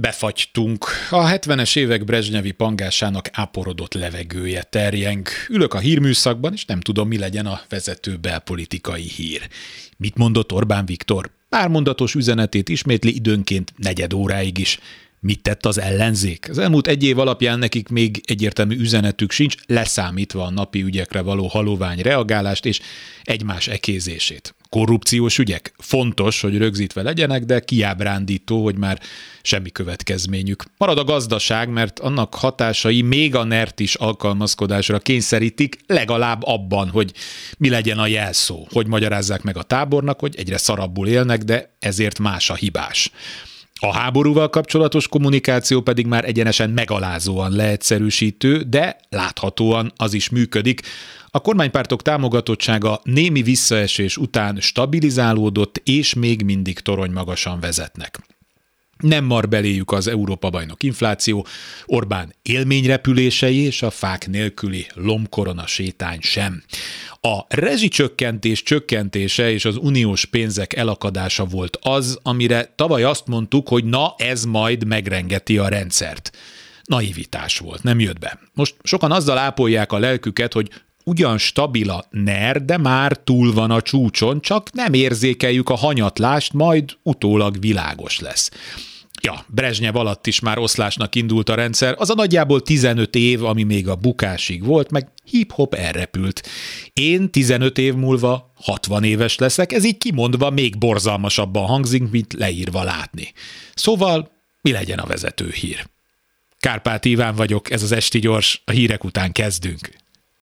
befagytunk. A 70-es évek Brezsnyevi pangásának áporodott levegője terjeng. Ülök a hírműszakban, és nem tudom, mi legyen a vezető belpolitikai hír. Mit mondott Orbán Viktor? Pár mondatos üzenetét ismétli időnként negyed óráig is. Mit tett az ellenzék? Az elmúlt egy év alapján nekik még egyértelmű üzenetük sincs, leszámítva a napi ügyekre való halovány reagálást és egymás ekézését. Korrupciós ügyek? Fontos, hogy rögzítve legyenek, de kiábrándító, hogy már semmi következményük. Marad a gazdaság, mert annak hatásai még a NERT is alkalmazkodásra kényszerítik, legalább abban, hogy mi legyen a jelszó, hogy magyarázzák meg a tábornak, hogy egyre szarabbul élnek, de ezért más a hibás. A háborúval kapcsolatos kommunikáció pedig már egyenesen megalázóan leegyszerűsítő, de láthatóan az is működik. A kormánypártok támogatottsága némi visszaesés után stabilizálódott, és még mindig torony magasan vezetnek. Nem mar beléjük az Európa-bajnok infláció, Orbán élményrepülései és a fák nélküli lomkorona sétány sem. A rezsicsökkentés csökkentése és az uniós pénzek elakadása volt az, amire tavaly azt mondtuk, hogy na ez majd megrengeti a rendszert. Naivitás volt, nem jött be. Most sokan azzal ápolják a lelküket, hogy ugyan stabil a NER, de már túl van a csúcson, csak nem érzékeljük a hanyatlást, majd utólag világos lesz. Ja, Brezsnyev alatt is már oszlásnak indult a rendszer, az a nagyjából 15 év, ami még a bukásig volt, meg hip-hop elrepült. Én 15 év múlva 60 éves leszek, ez így kimondva még borzalmasabban hangzik, mint leírva látni. Szóval mi legyen a vezető hír? Kárpát Iván vagyok, ez az Esti Gyors, a hírek után kezdünk.